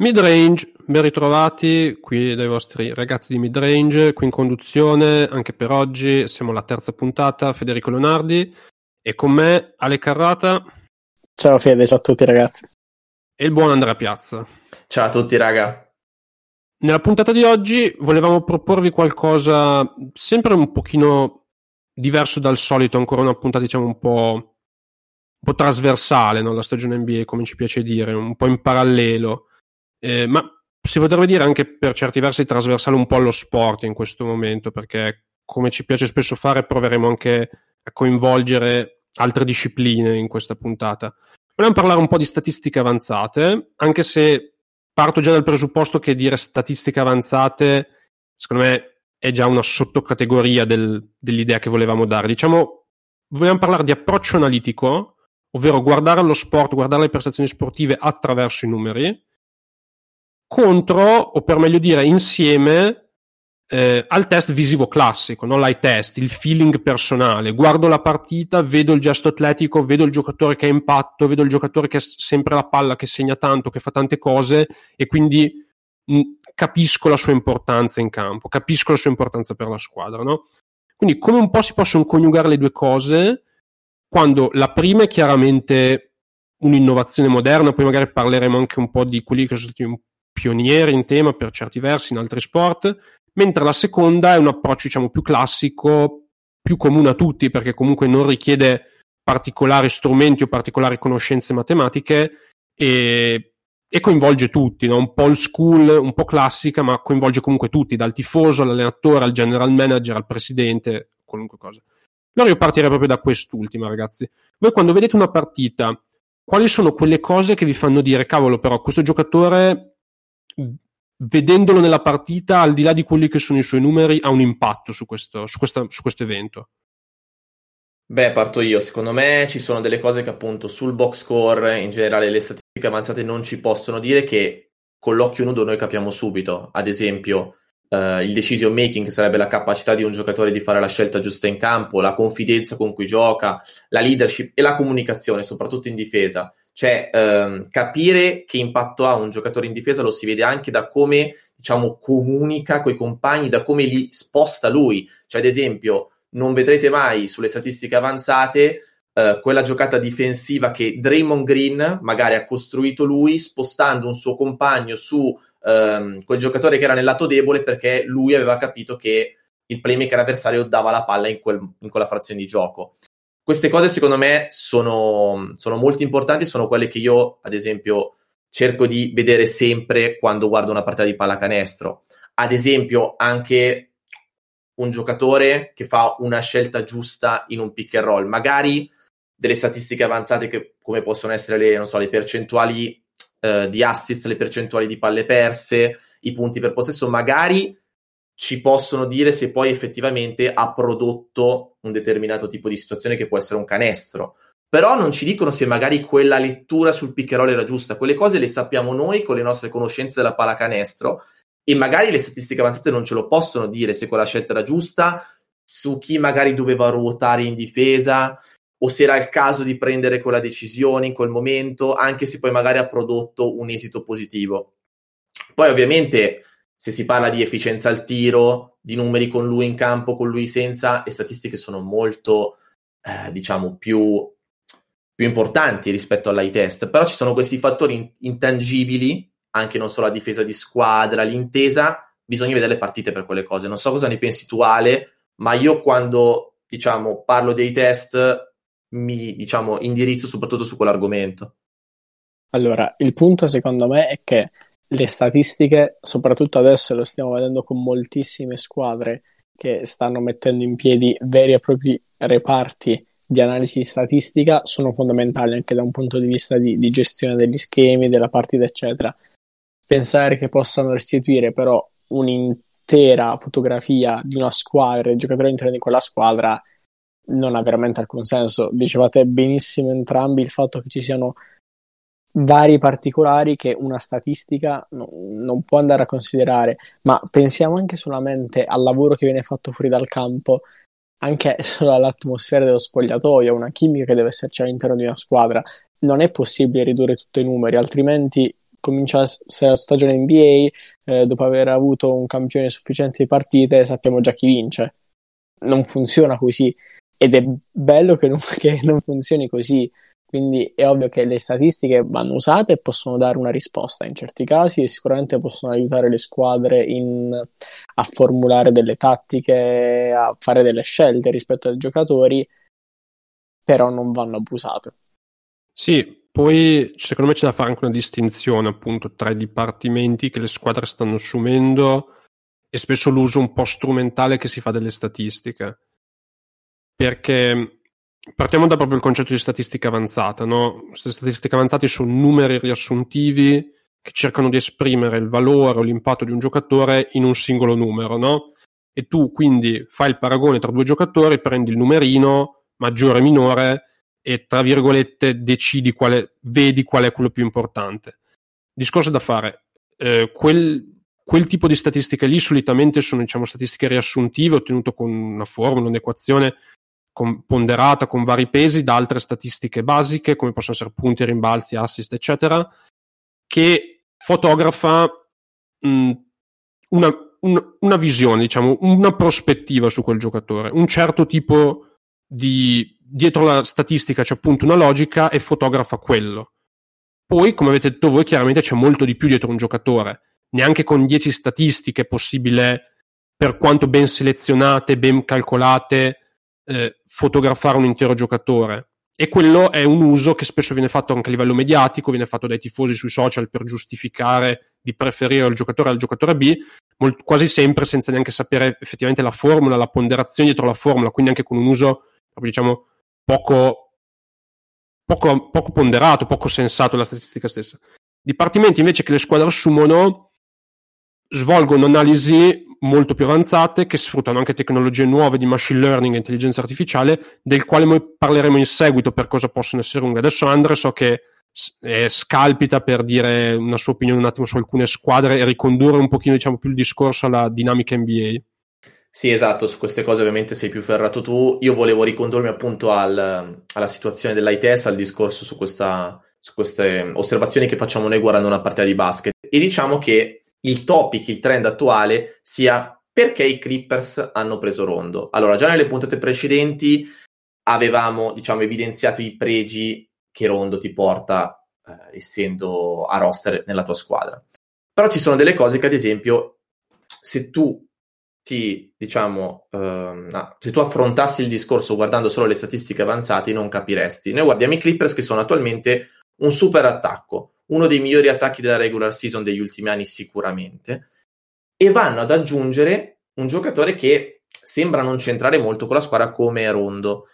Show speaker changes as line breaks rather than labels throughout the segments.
Midrange, ben ritrovati qui dai vostri ragazzi di Midrange, qui in conduzione anche per oggi, siamo alla terza puntata, Federico Leonardi e con me Ale Carrata.
Ciao Fede, ciao a tutti ragazzi.
E il buon Andrea Piazza.
Ciao a tutti raga.
Nella puntata di oggi volevamo proporvi qualcosa sempre un pochino diverso dal solito, ancora una puntata diciamo un po', un po trasversale, no? la stagione NBA come ci piace dire, un po' in parallelo eh, ma si potrebbe dire anche per certi versi trasversale un po' allo sport in questo momento, perché come ci piace spesso fare, proveremo anche a coinvolgere altre discipline in questa puntata. Vogliamo parlare un po' di statistiche avanzate, anche se parto già dal presupposto che dire statistiche avanzate, secondo me, è già una sottocategoria del, dell'idea che volevamo dare. Diciamo, vogliamo parlare di approccio analitico, ovvero guardare lo sport, guardare le prestazioni sportive attraverso i numeri, contro, o per meglio dire insieme, eh, al test visivo classico, non l'high test, il feeling personale. Guardo la partita, vedo il gesto atletico, vedo il giocatore che ha impatto, vedo il giocatore che ha sempre la palla, che segna tanto, che fa tante cose e quindi mh, capisco la sua importanza in campo, capisco la sua importanza per la squadra. No? Quindi come un po' si possono coniugare le due cose quando la prima è chiaramente un'innovazione moderna, poi magari parleremo anche un po' di quelli che sono stati un pioniere in tema per certi versi in altri sport, mentre la seconda è un approccio diciamo più classico, più comune a tutti perché comunque non richiede particolari strumenti o particolari conoscenze matematiche e, e coinvolge tutti, no? un po' old school, un po' classica, ma coinvolge comunque tutti, dal tifoso all'allenatore, al general manager, al presidente, qualunque cosa. Allora io partirei proprio da quest'ultima, ragazzi. Voi quando vedete una partita, quali sono quelle cose che vi fanno dire, cavolo, però questo giocatore vedendolo nella partita, al di là di quelli che sono i suoi numeri, ha un impatto su questo, su questa, su questo evento?
Beh, parto io. Secondo me ci sono delle cose che appunto sul box score, in generale le statistiche avanzate non ci possono dire che con l'occhio nudo noi capiamo subito. Ad esempio, Uh, il decision making sarebbe la capacità di un giocatore di fare la scelta giusta in campo, la confidenza con cui gioca, la leadership e la comunicazione, soprattutto in difesa. Cioè, um, capire che impatto ha un giocatore in difesa lo si vede anche da come, diciamo, comunica i compagni, da come li sposta lui. Cioè, ad esempio, non vedrete mai sulle statistiche avanzate Uh, quella giocata difensiva che Draymond Green magari ha costruito lui spostando un suo compagno su um, quel giocatore che era nel lato debole perché lui aveva capito che il playmaker avversario dava la palla in, quel, in quella frazione di gioco. Queste cose secondo me sono, sono molto importanti, sono quelle che io ad esempio cerco di vedere sempre quando guardo una partita di pallacanestro. Ad esempio anche un giocatore che fa una scelta giusta in un pick and roll, magari delle statistiche avanzate che, come possono essere le, so, le percentuali eh, di assist, le percentuali di palle perse, i punti per possesso, magari ci possono dire se poi effettivamente ha prodotto un determinato tipo di situazione che può essere un canestro. Però non ci dicono se magari quella lettura sul roll era giusta. Quelle cose le sappiamo noi con le nostre conoscenze della pallacanestro e magari le statistiche avanzate non ce lo possono dire se quella scelta era giusta, su chi magari doveva ruotare in difesa, o se era il caso di prendere quella decisione in quel momento, anche se poi magari ha prodotto un esito positivo. Poi ovviamente se si parla di efficienza al tiro, di numeri con lui in campo, con lui senza, le statistiche sono molto, eh, diciamo, più, più, importanti rispetto all'high test. Però ci sono questi fattori intangibili, anche non solo la difesa di squadra, l'intesa, bisogna vedere le partite per quelle cose. Non so cosa ne pensi tu Ale, ma io quando, diciamo, parlo dei test mi diciamo, indirizzo soprattutto su quell'argomento.
Allora, il punto secondo me è che le statistiche, soprattutto adesso lo stiamo vedendo con moltissime squadre che stanno mettendo in piedi veri e propri reparti di analisi statistica, sono fondamentali anche da un punto di vista di, di gestione degli schemi, della partita, eccetera. Pensare che possano restituire però un'intera fotografia di una squadra, il giocatore all'interno di quella squadra, non ha veramente alcun senso. Dicevate benissimo entrambi il fatto che ci siano vari particolari che una statistica no, non può andare a considerare, ma pensiamo anche solamente al lavoro che viene fatto fuori dal campo, anche solo all'atmosfera dello spogliatoio, una chimica che deve esserci all'interno di una squadra. Non è possibile ridurre tutti i numeri, altrimenti cominciasse la stagione NBA, eh, dopo aver avuto un campione sufficiente di partite, sappiamo già chi vince. Non funziona così ed è bello che non, che non funzioni così. Quindi è ovvio che le statistiche vanno usate e possono dare una risposta in certi casi e sicuramente possono aiutare le squadre in, a formulare delle tattiche, a fare delle scelte rispetto ai giocatori, però non vanno abusate.
Sì, poi secondo me c'è da fare anche una distinzione appunto tra i dipartimenti che le squadre stanno assumendo e spesso l'uso un po' strumentale che si fa delle statistiche. Perché partiamo da proprio il concetto di statistica avanzata, no? Statistiche avanzate sono numeri riassuntivi che cercano di esprimere il valore o l'impatto di un giocatore in un singolo numero, no? E tu quindi fai il paragone tra due giocatori, prendi il numerino maggiore e minore e tra virgolette decidi quale, vedi qual è quello più importante. Discorso da fare, eh, quel, quel tipo di statistiche lì solitamente sono diciamo, statistiche riassuntive ottenute con una formula, un'equazione con, ponderata con vari pesi da altre statistiche basiche, come possono essere punti, rimbalzi, assist, eccetera, che fotografa mh, una, un, una visione, diciamo, una prospettiva su quel giocatore, un certo tipo di dietro la statistica c'è appunto una logica e fotografa quello. Poi, come avete detto voi, chiaramente c'è molto di più dietro un giocatore. Neanche con 10 statistiche è possibile, per quanto ben selezionate, ben calcolate, eh, fotografare un intero giocatore. E quello è un uso che spesso viene fatto anche a livello mediatico, viene fatto dai tifosi sui social per giustificare di preferire il giocatore al giocatore B, molt- quasi sempre senza neanche sapere effettivamente la formula, la ponderazione dietro la formula, quindi anche con un uso, diciamo, poco, poco, poco ponderato, poco sensato della statistica stessa. Dipartimenti invece che le squadre assumono svolgono analisi molto più avanzate che sfruttano anche tecnologie nuove di machine learning e intelligenza artificiale, del quale noi parleremo in seguito per cosa possono essere lunghe. Adesso Andre so che eh, scalpita per dire una sua opinione un attimo su alcune squadre e ricondurre un pochino diciamo più il discorso alla dinamica NBA.
Sì, esatto, su queste cose ovviamente sei più ferrato tu. Io volevo ricondurmi appunto al, alla situazione dell'ITES, al discorso su, questa, su queste osservazioni che facciamo noi guardando una partita di basket. E diciamo che il topic, il trend attuale sia perché i Clippers hanno preso Rondo. Allora, già nelle puntate precedenti avevamo, diciamo, evidenziato i pregi che Rondo ti porta eh, essendo a roster nella tua squadra. Però ci sono delle cose che, ad esempio, se tu ti, diciamo, ehm, se tu affrontassi il discorso guardando solo le statistiche avanzate, non capiresti. Noi guardiamo i Clippers che sono attualmente un super attacco, uno dei migliori attacchi della regular season degli ultimi anni sicuramente, e vanno ad aggiungere un giocatore che sembra non centrare molto con la squadra come Rondo.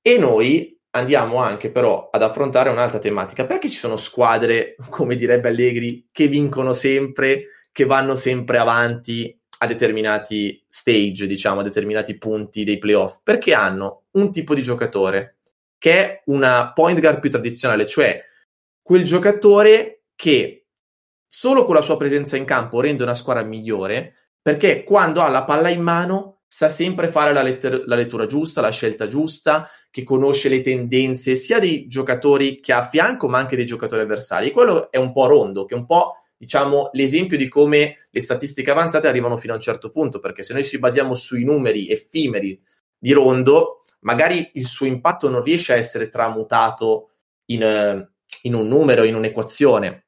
E noi andiamo anche però ad affrontare un'altra tematica, perché ci sono squadre, come direbbe Allegri, che vincono sempre, che vanno sempre avanti a determinati stage, diciamo, a determinati punti dei playoff, perché hanno un tipo di giocatore che è una point guard più tradizionale, cioè quel giocatore che solo con la sua presenza in campo rende una squadra migliore, perché quando ha la palla in mano sa sempre fare la, letter- la lettura giusta, la scelta giusta, che conosce le tendenze sia dei giocatori che ha a fianco, ma anche dei giocatori avversari. E quello è un po' rondo, che è un po' diciamo, l'esempio di come le statistiche avanzate arrivano fino a un certo punto, perché se noi ci basiamo sui numeri effimeri di Rondo, magari il suo impatto non riesce a essere tramutato in, eh, in un numero, in un'equazione.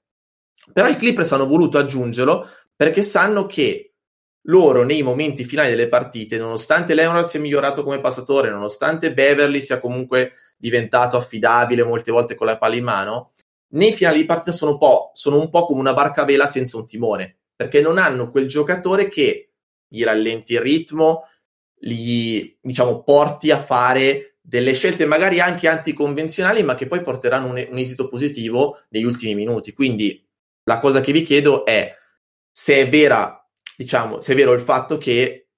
Però i Clippers hanno voluto aggiungerlo perché sanno che loro nei momenti finali delle partite, nonostante Leonard sia migliorato come passatore, nonostante Beverly sia comunque diventato affidabile molte volte con la palla in mano, nei finali di partita sono un, po', sono un po' come una barca a vela senza un timone, perché non hanno quel giocatore che gli rallenti il ritmo, gli diciamo, porti a fare delle scelte magari anche anticonvenzionali, ma che poi porteranno un, un esito positivo negli ultimi minuti. Quindi la cosa che vi chiedo è se è vera, diciamo, se è vero il fatto che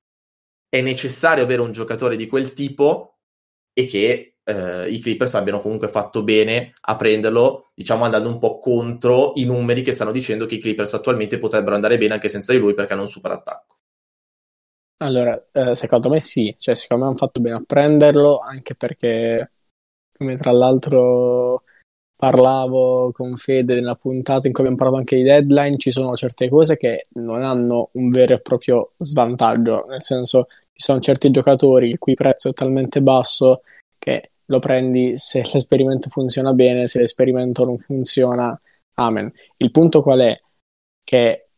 è necessario avere un giocatore di quel tipo e che eh, i Clippers abbiano comunque fatto bene a prenderlo, diciamo andando un po' contro i numeri che stanno dicendo che i Clippers attualmente potrebbero andare bene anche senza di lui perché hanno un super attacco.
Allora, eh, secondo me sì, cioè secondo me hanno fatto bene a prenderlo anche perché, come tra l'altro parlavo con Fede nella puntata in cui abbiamo parlato anche di deadline, ci sono certe cose che non hanno un vero e proprio svantaggio, nel senso ci sono certi giocatori il cui prezzo è talmente basso che lo prendi se l'esperimento funziona bene, se l'esperimento non funziona, amen. Il punto qual è? Che,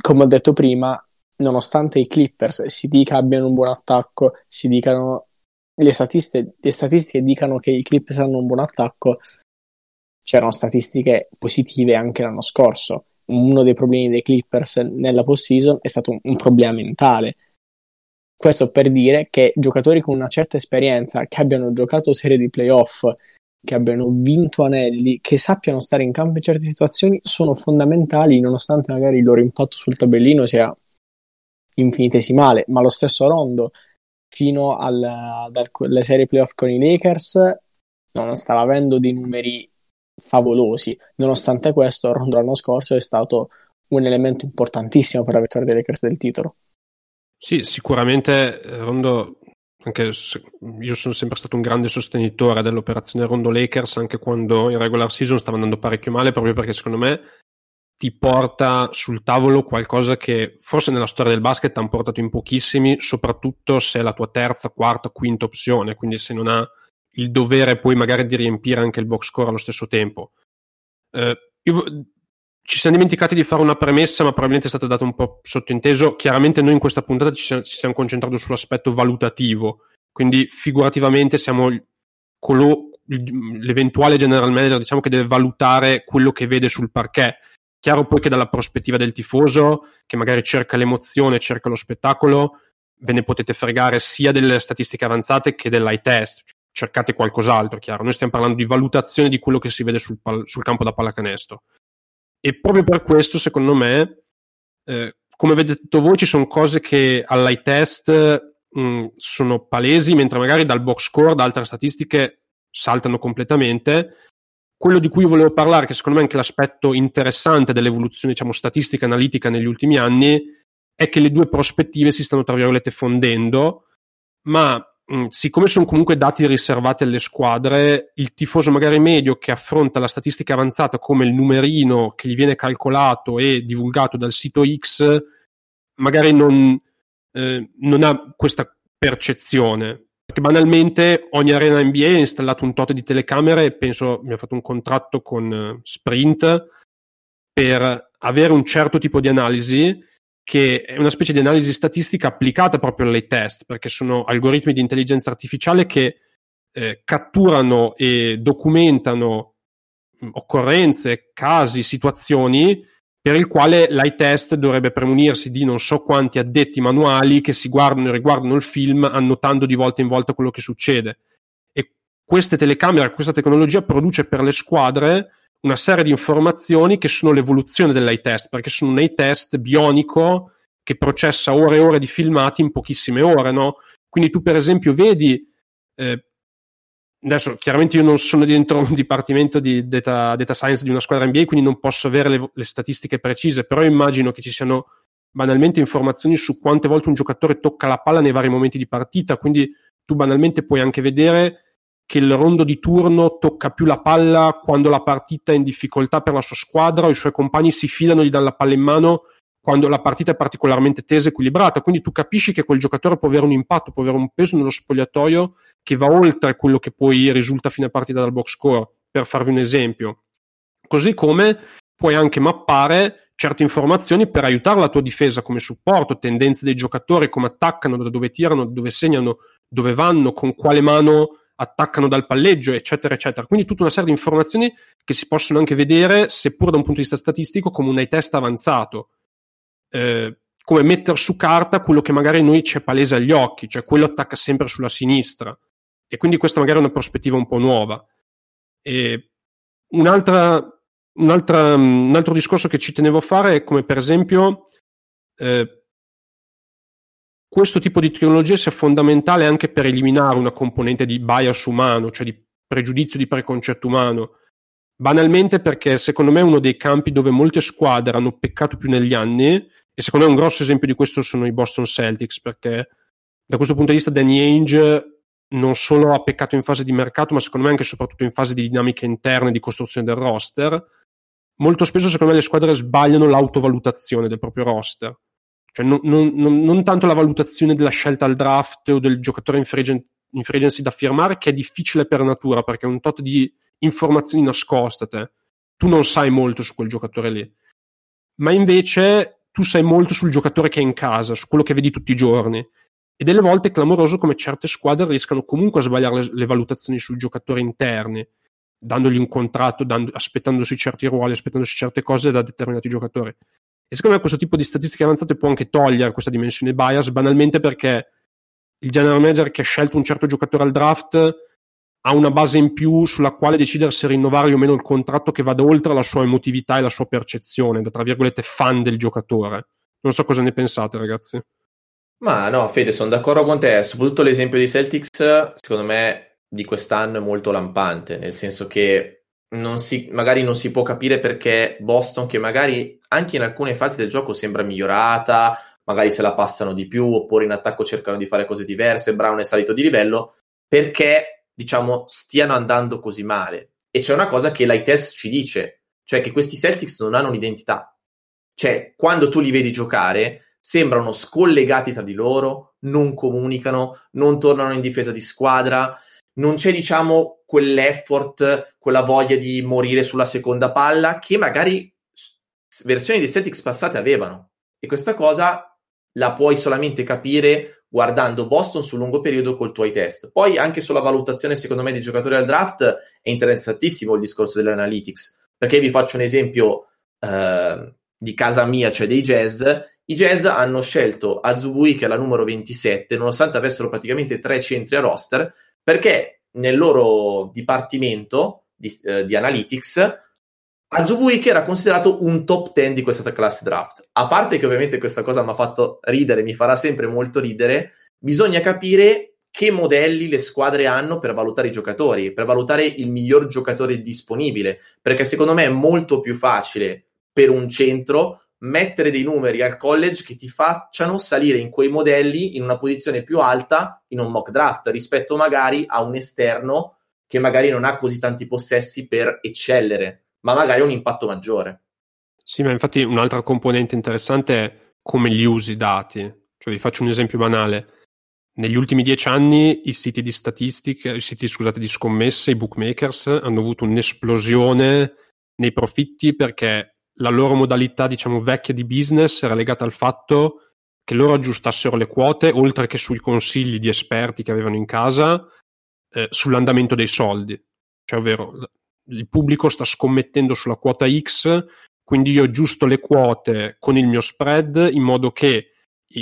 come ho detto prima, nonostante i Clippers si dica abbiano un buon attacco, si dicano le statistiche, le statistiche dicano che i Clippers hanno un buon attacco, c'erano statistiche positive anche l'anno scorso. Uno dei problemi dei Clippers nella post-season è stato un, un problema mentale. Questo per dire che giocatori con una certa esperienza, che abbiano giocato serie di playoff, che abbiano vinto anelli, che sappiano stare in campo in certe situazioni, sono fondamentali, nonostante magari il loro impatto sul tabellino sia infinitesimale. Ma lo stesso Rondo, fino alle serie playoff con i Lakers, non stava avendo dei numeri favolosi. Nonostante questo, Rondo l'anno scorso è stato un elemento importantissimo per la vittoria dei Lakers del titolo.
Sì, sicuramente eh, Rondo, anche io sono sempre stato un grande sostenitore dell'operazione Rondo Lakers, anche quando in regular season stava andando parecchio male, proprio perché secondo me ti porta sul tavolo qualcosa che forse nella storia del basket hanno portato in pochissimi, soprattutto se è la tua terza, quarta, quinta opzione, quindi se non ha il dovere poi magari di riempire anche il box score allo stesso tempo. Eh, io, ci siamo dimenticati di fare una premessa, ma probabilmente è stata data un po' sottointeso. Chiaramente noi in questa puntata ci siamo, ci siamo concentrati sull'aspetto valutativo, quindi figurativamente siamo l'eventuale general manager diciamo che deve valutare quello che vede sul parquet. Chiaro poi che dalla prospettiva del tifoso, che magari cerca l'emozione, cerca lo spettacolo, ve ne potete fregare sia delle statistiche avanzate che dell'eye test cercate qualcos'altro, chiaro. Noi stiamo parlando di valutazione di quello che si vede sul, pal- sul campo da pallacanestro. E proprio per questo, secondo me, eh, come avete detto voi, ci sono cose che all'eye test mh, mm, sono palesi, mentre magari dal box score, da altre statistiche, saltano completamente. Quello di cui volevo parlare, che secondo me è anche l'aspetto interessante dell'evoluzione diciamo, statistica analitica negli ultimi anni, è che le due prospettive si stanno, tra virgolette, fondendo, ma Mm, siccome sono comunque dati riservati alle squadre, il tifoso magari medio che affronta la statistica avanzata come il numerino che gli viene calcolato e divulgato dal sito X, magari non, eh, non ha questa percezione. Perché banalmente ogni arena NBA ha installato un tot di telecamere, penso ha fatto un contratto con uh, Sprint per avere un certo tipo di analisi che è una specie di analisi statistica applicata proprio alle test, perché sono algoritmi di intelligenza artificiale che eh, catturano e documentano mm, occorrenze, casi, situazioni per il quale l'eye test dovrebbe premunirsi di non so quanti addetti manuali che si guardano e riguardano il film annotando di volta in volta quello che succede. E queste telecamere, questa tecnologia produce per le squadre una serie di informazioni che sono l'evoluzione dell'eye test, perché sono un eye test bionico che processa ore e ore di filmati in pochissime ore, no? Quindi tu per esempio vedi, eh, adesso chiaramente io non sono dentro un dipartimento di data, data, science di una squadra NBA, quindi non posso avere le, le statistiche precise, però immagino che ci siano banalmente informazioni su quante volte un giocatore tocca la palla nei vari momenti di partita, quindi tu banalmente puoi anche vedere che il rondo di turno tocca più la palla quando la partita è in difficoltà per la sua squadra o i suoi compagni si fidano di dare la palla in mano quando la partita è particolarmente tesa e equilibrata. Quindi tu capisci che quel giocatore può avere un impatto, può avere un peso nello spogliatoio che va oltre quello che poi risulta fine partita dal box score, per farvi un esempio. Così come puoi anche mappare certe informazioni per aiutare la tua difesa come supporto, tendenze dei giocatori, come attaccano, da dove tirano, dove segnano, dove vanno, con quale mano attaccano dal palleggio, eccetera, eccetera. Quindi tutta una serie di informazioni che si possono anche vedere, seppur da un punto di vista statistico, come un eye test avanzato. Eh, come mettere su carta quello che magari noi ci è palese agli occhi, cioè quello attacca sempre sulla sinistra. E quindi questa magari è una prospettiva un po' nuova. Un'altra, un'altra, un altro discorso che ci tenevo a fare è come per esempio eh, questo tipo di tecnologia sia fondamentale anche per eliminare una componente di bias umano, cioè di pregiudizio di preconcetto umano. Banalmente perché secondo me uno dei campi dove molte squadre hanno peccato più negli anni e secondo me un grosso esempio di questo sono i Boston Celtics perché da questo punto di vista Danny Ainge non solo ha peccato in fase di mercato, ma secondo me anche e soprattutto in fase di dinamiche interne di costruzione del roster. Molto spesso, secondo me, le squadre sbagliano l'autovalutazione del proprio roster. Cioè, non, non, non, tanto la valutazione della scelta al draft o del giocatore in free, agency da firmare, che è difficile per natura, perché è un tot di informazioni nascoste te. Tu non sai molto su quel giocatore lì. Ma invece tu sai molto sul giocatore che è in casa, su quello che vedi tutti i giorni. E delle volte è clamoroso come certe squadre riescano comunque a sbagliare le, le valutazioni sui giocatori interni, dandogli un contratto, dando, aspettandosi certi ruoli, aspettandosi certe cose da determinati giocatori. E secondo me questo tipo di statistiche avanzate può anche togliere questa dimensione bias, banalmente perché il general manager che ha scelto un certo giocatore al draft ha una base in più sulla quale decidere se rinnovare o meno il contratto che vada oltre la sua emotività e la sua percezione, da tra virgolette fan del giocatore. Non so cosa ne pensate, ragazzi.
Ma no, Fede, sono d'accordo con te. Soprattutto l'esempio di Celtics, secondo me, di quest'anno è molto lampante, nel senso che non si, magari non si può capire perché Boston, che magari anche in alcune fasi del gioco sembra migliorata, magari se la passano di più, oppure in attacco cercano di fare cose diverse, Brown è salito di livello, perché, diciamo, stiano andando così male. E c'è una cosa che l'eye test ci dice, cioè che questi Celtics non hanno un'identità. Cioè, quando tu li vedi giocare, sembrano scollegati tra di loro, non comunicano, non tornano in difesa di squadra, non c'è diciamo quell'effort, quella voglia di morire sulla seconda palla che magari versioni di Celtics passate avevano. E questa cosa la puoi solamente capire guardando Boston sul lungo periodo col tuo test. Poi anche sulla valutazione, secondo me, dei giocatori al draft è interessantissimo il discorso dell'analytics. Perché vi faccio un esempio eh, di casa mia, cioè dei jazz, i Jazz hanno scelto Azubuike alla numero 27, nonostante avessero praticamente tre centri a roster, perché nel loro dipartimento di, eh, di analytics Azubuike era considerato un top 10 di questa classe draft. A parte che ovviamente questa cosa mi ha fatto ridere, mi farà sempre molto ridere, bisogna capire che modelli le squadre hanno per valutare i giocatori, per valutare il miglior giocatore disponibile, perché secondo me è molto più facile per un centro mettere dei numeri al college che ti facciano salire in quei modelli in una posizione più alta in un mock draft rispetto magari a un esterno che magari non ha così tanti possessi per eccellere, ma magari ha un impatto maggiore.
Sì, ma infatti un'altra componente interessante è come li usi i dati. Cioè, vi faccio un esempio banale. Negli ultimi dieci anni i siti di statistica, i siti scusate, di scommesse, i bookmakers hanno avuto un'esplosione nei profitti perché la loro modalità, diciamo, vecchia di business era legata al fatto che loro aggiustassero le quote, oltre che sui consigli di esperti che avevano in casa, eh, sull'andamento dei soldi. Cioè, ovvero, il pubblico sta scommettendo sulla quota X, quindi io aggiusto le quote con il mio spread in modo che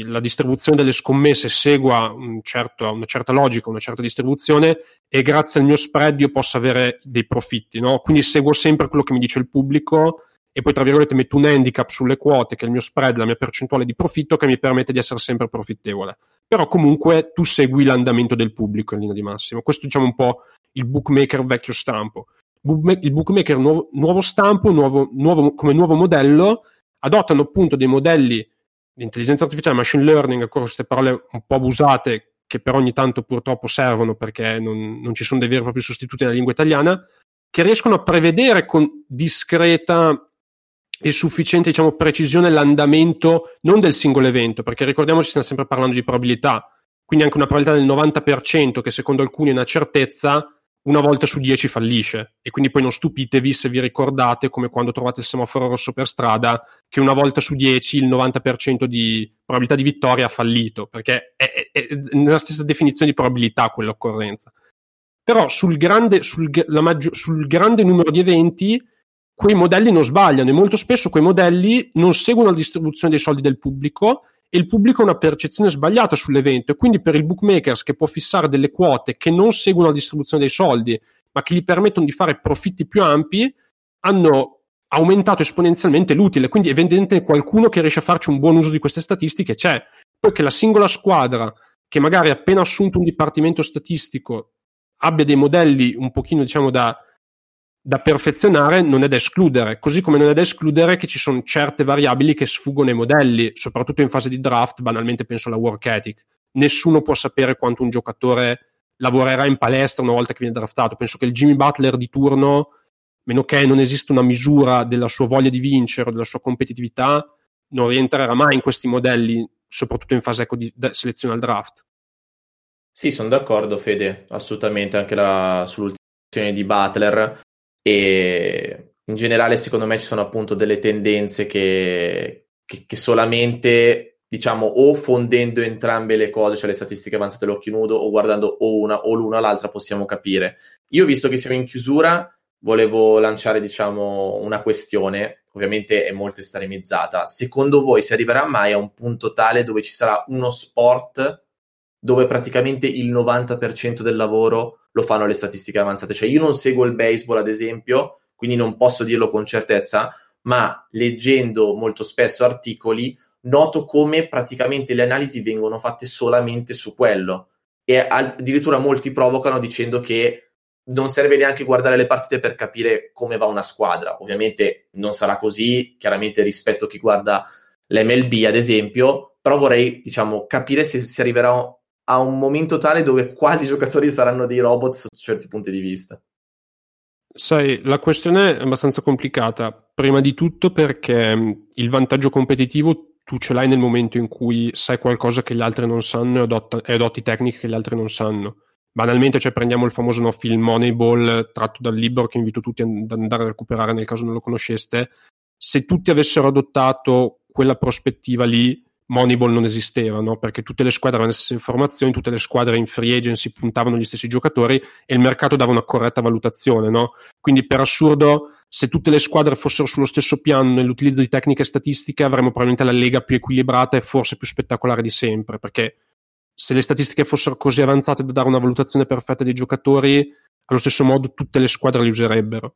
la distribuzione delle scommesse segua un certo, una certa logica, una certa distribuzione e grazie al mio spread io possa avere dei profitti. No? Quindi seguo sempre quello che mi dice il pubblico e poi tra virgolette metto un handicap sulle quote che è il mio spread, la mia percentuale di profitto che mi permette di essere sempre profittevole. Però comunque tu segui l'andamento del pubblico in linea di massimo. Questo diciamo un po' il bookmaker vecchio stampo. Il bookmaker nuovo, nuovo stampo, nuovo, nuovo, come nuovo modello, adottano appunto dei modelli di intelligenza artificiale, machine learning, ancora queste parole un po' abusate che però ogni tanto purtroppo servono perché non, non ci sono dei veri e propri sostituti nella lingua italiana, che riescono a prevedere con discreta e sufficiente diciamo, precisione l'andamento non del singolo evento, perché ricordiamoci stiamo sempre parlando di probabilità, quindi anche una probabilità del 90% che secondo alcuni è una certezza, una volta su 10 fallisce. E quindi poi non stupitevi se vi ricordate come quando trovate il semaforo rosso per strada che una volta su 10 il 90% di probabilità di vittoria ha fallito perché è, è, è nella stessa definizione di probabilità quell'occorrenza. Però sul grande, sul, maggior, sul grande numero di eventi quei modelli non sbagliano e molto spesso quei modelli non seguono la distribuzione dei soldi del pubblico e il pubblico ha una percezione sbagliata sull'evento. E quindi per il bookmakers che può fissare delle quote che non seguono la distribuzione dei soldi ma che gli permettono di fare profitti più ampi hanno aumentato esponenzialmente l'utile. Quindi evidentemente qualcuno che riesce a farci un buon uso di queste statistiche c'è. Poi che la singola squadra che magari ha appena assunto un dipartimento statistico abbia dei modelli un pochino diciamo da da perfezionare non è da escludere, così come non è da escludere che ci sono certe variabili che sfuggono ai modelli, soprattutto in fase di draft, banalmente penso alla work ethic. Nessuno può sapere quanto un giocatore lavorerà in palestra una volta che viene draftato. Penso che il Jimmy Butler di turno, meno che non esista una misura della sua voglia di vincere o della sua competitività, non rientrerà mai in questi modelli, soprattutto in fase ecco, di selezione al draft.
Sì, sono d'accordo, Fede, assolutamente anche la, sull'ultima di Butler. E in generale, secondo me, ci sono appunto delle tendenze che, che, che solamente diciamo o fondendo entrambe le cose, cioè le statistiche avanzate all'occhio nudo, o guardando o una o l'una o l'altra, possiamo capire. Io, visto che siamo in chiusura, volevo lanciare, diciamo, una questione, ovviamente è molto estremizzata. Secondo voi si arriverà mai a un punto tale dove ci sarà uno sport dove praticamente il 90% del lavoro lo fanno le statistiche avanzate? Cioè, io non seguo il baseball, ad esempio, quindi non posso dirlo con certezza, ma leggendo molto spesso articoli noto come praticamente le analisi vengono fatte solamente su quello e addirittura molti provocano dicendo che non serve neanche guardare le partite per capire come va una squadra. Ovviamente non sarà così, chiaramente rispetto a chi guarda l'MLB, ad esempio, però vorrei, diciamo, capire se si arriverà a un momento tale dove quasi i giocatori saranno dei robot sotto certi punti di vista.
Sai, la questione è abbastanza complicata. Prima di tutto perché il vantaggio competitivo tu ce l'hai nel momento in cui sai qualcosa che gli altri non sanno e, adotta, e adotti tecniche che gli altri non sanno. Banalmente, cioè, prendiamo il famoso no, film Moneyball tratto dal libro che invito tutti ad andare a recuperare nel caso non lo conosceste. Se tutti avessero adottato quella prospettiva lì, Moneyball non esisteva, no? perché tutte le squadre avevano le stesse informazioni, tutte le squadre in free agency puntavano gli stessi giocatori e il mercato dava una corretta valutazione. No? Quindi per assurdo, se tutte le squadre fossero sullo stesso piano nell'utilizzo di tecniche statistiche, avremmo probabilmente la lega più equilibrata e forse più spettacolare di sempre, perché se le statistiche fossero così avanzate da dare una valutazione perfetta dei giocatori, allo stesso modo tutte le squadre li userebbero.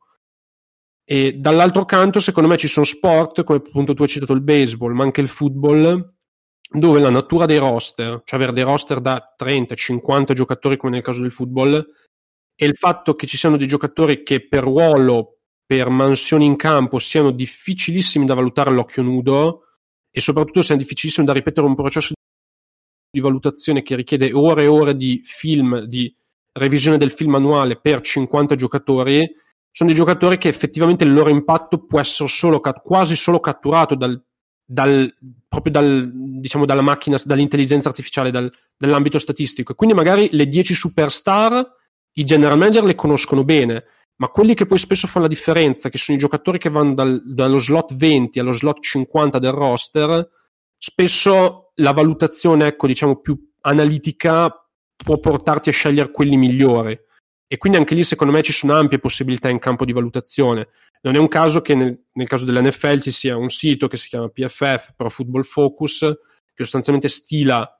E dall'altro canto, secondo me, ci sono sport, come appunto tu hai citato il baseball, ma anche il football, dove la natura dei roster, cioè avere dei roster da 30-50 giocatori come nel caso del football, e il fatto che ci siano dei giocatori che per ruolo, per mansioni in campo siano difficilissimi da valutare all'occhio nudo e soprattutto siano difficilissimi da ripetere un processo di valutazione che richiede ore e ore di film, di revisione del film annuale per 50 giocatori, sono dei giocatori che effettivamente il loro impatto può essere solo, quasi solo catturato dal dal, proprio dal, diciamo, dalla macchina, dall'intelligenza artificiale, dal, dall'ambito statistico. E quindi magari le 10 superstar, i general manager le conoscono bene, ma quelli che poi spesso fanno la differenza, che sono i giocatori che vanno dal, dallo slot 20 allo slot 50 del roster, spesso la valutazione, ecco, diciamo, più analitica può portarti a scegliere quelli migliori. E quindi anche lì, secondo me, ci sono ampie possibilità in campo di valutazione. Non è un caso che nel, nel caso dell'NFL ci sia un sito che si chiama PFF, Pro Football Focus, che sostanzialmente stila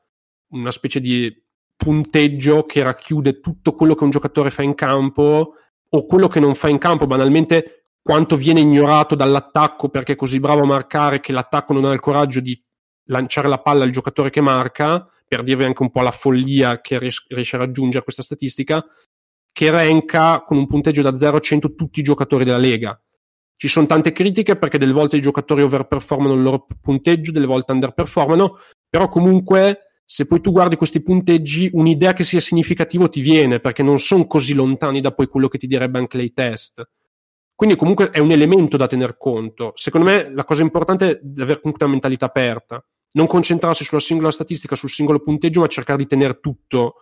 una specie di punteggio che racchiude tutto quello che un giocatore fa in campo o quello che non fa in campo, banalmente quanto viene ignorato dall'attacco perché è così bravo a marcare che l'attacco non ha il coraggio di lanciare la palla al giocatore che marca, per dirvi anche un po' la follia che riesce a raggiungere questa statistica, che ranka con un punteggio da 0 a 100 tutti i giocatori della Lega. Ci sono tante critiche perché delle volte i giocatori overperformano il loro punteggio, delle volte underperformano, però comunque se poi tu guardi questi punteggi, un'idea che sia significativo ti viene perché non sono così lontani da poi quello che ti direbbe anche lei test. Quindi comunque è un elemento da tener conto. Secondo me la cosa importante è avere comunque una mentalità aperta, non concentrarsi sulla singola statistica, sul singolo punteggio, ma cercare di tenere tutto,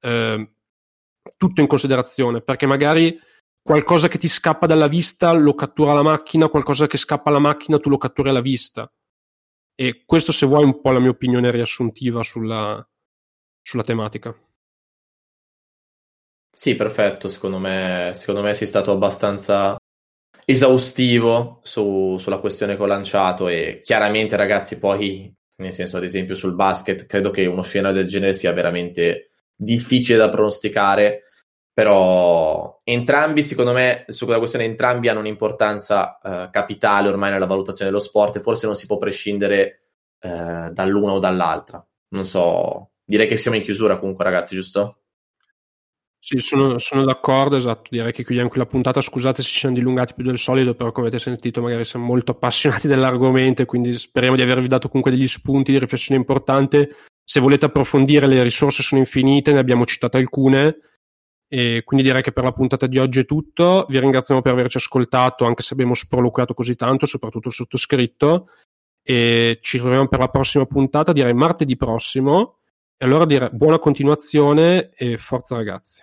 eh, tutto in considerazione, perché magari qualcosa che ti scappa dalla vista lo cattura la macchina, qualcosa che scappa alla macchina tu lo catturi alla vista. E questo, se vuoi, è un po' la mia opinione riassuntiva sulla, sulla tematica.
Sì, perfetto. Secondo me, secondo me sei stato abbastanza esaustivo su, sulla questione che ho lanciato. E chiaramente, ragazzi, poi, nel senso, ad esempio, sul basket, credo che uno scenario del genere sia veramente difficile da pronosticare però entrambi, secondo me, su quella questione, entrambi hanno un'importanza eh, capitale ormai nella valutazione dello sport e forse non si può prescindere eh, dall'una o dall'altra. Non so, direi che siamo in chiusura comunque, ragazzi, giusto?
Sì, sono, sono, d'accordo, esatto. Direi che chiudiamo qui la puntata. Scusate se ci siamo dilungati più del solito, però come avete sentito, magari siamo molto appassionati dell'argomento, quindi speriamo di avervi dato comunque degli spunti di riflessione importante Se volete approfondire, le risorse sono infinite, ne abbiamo citate alcune. E quindi direi che per la puntata di oggi è tutto. Vi ringraziamo per averci ascoltato, anche se abbiamo sproloquiato così tanto, soprattutto il sottoscritto. E ci troviamo per la prossima puntata, direi martedì prossimo. E allora direi buona continuazione e forza ragazzi.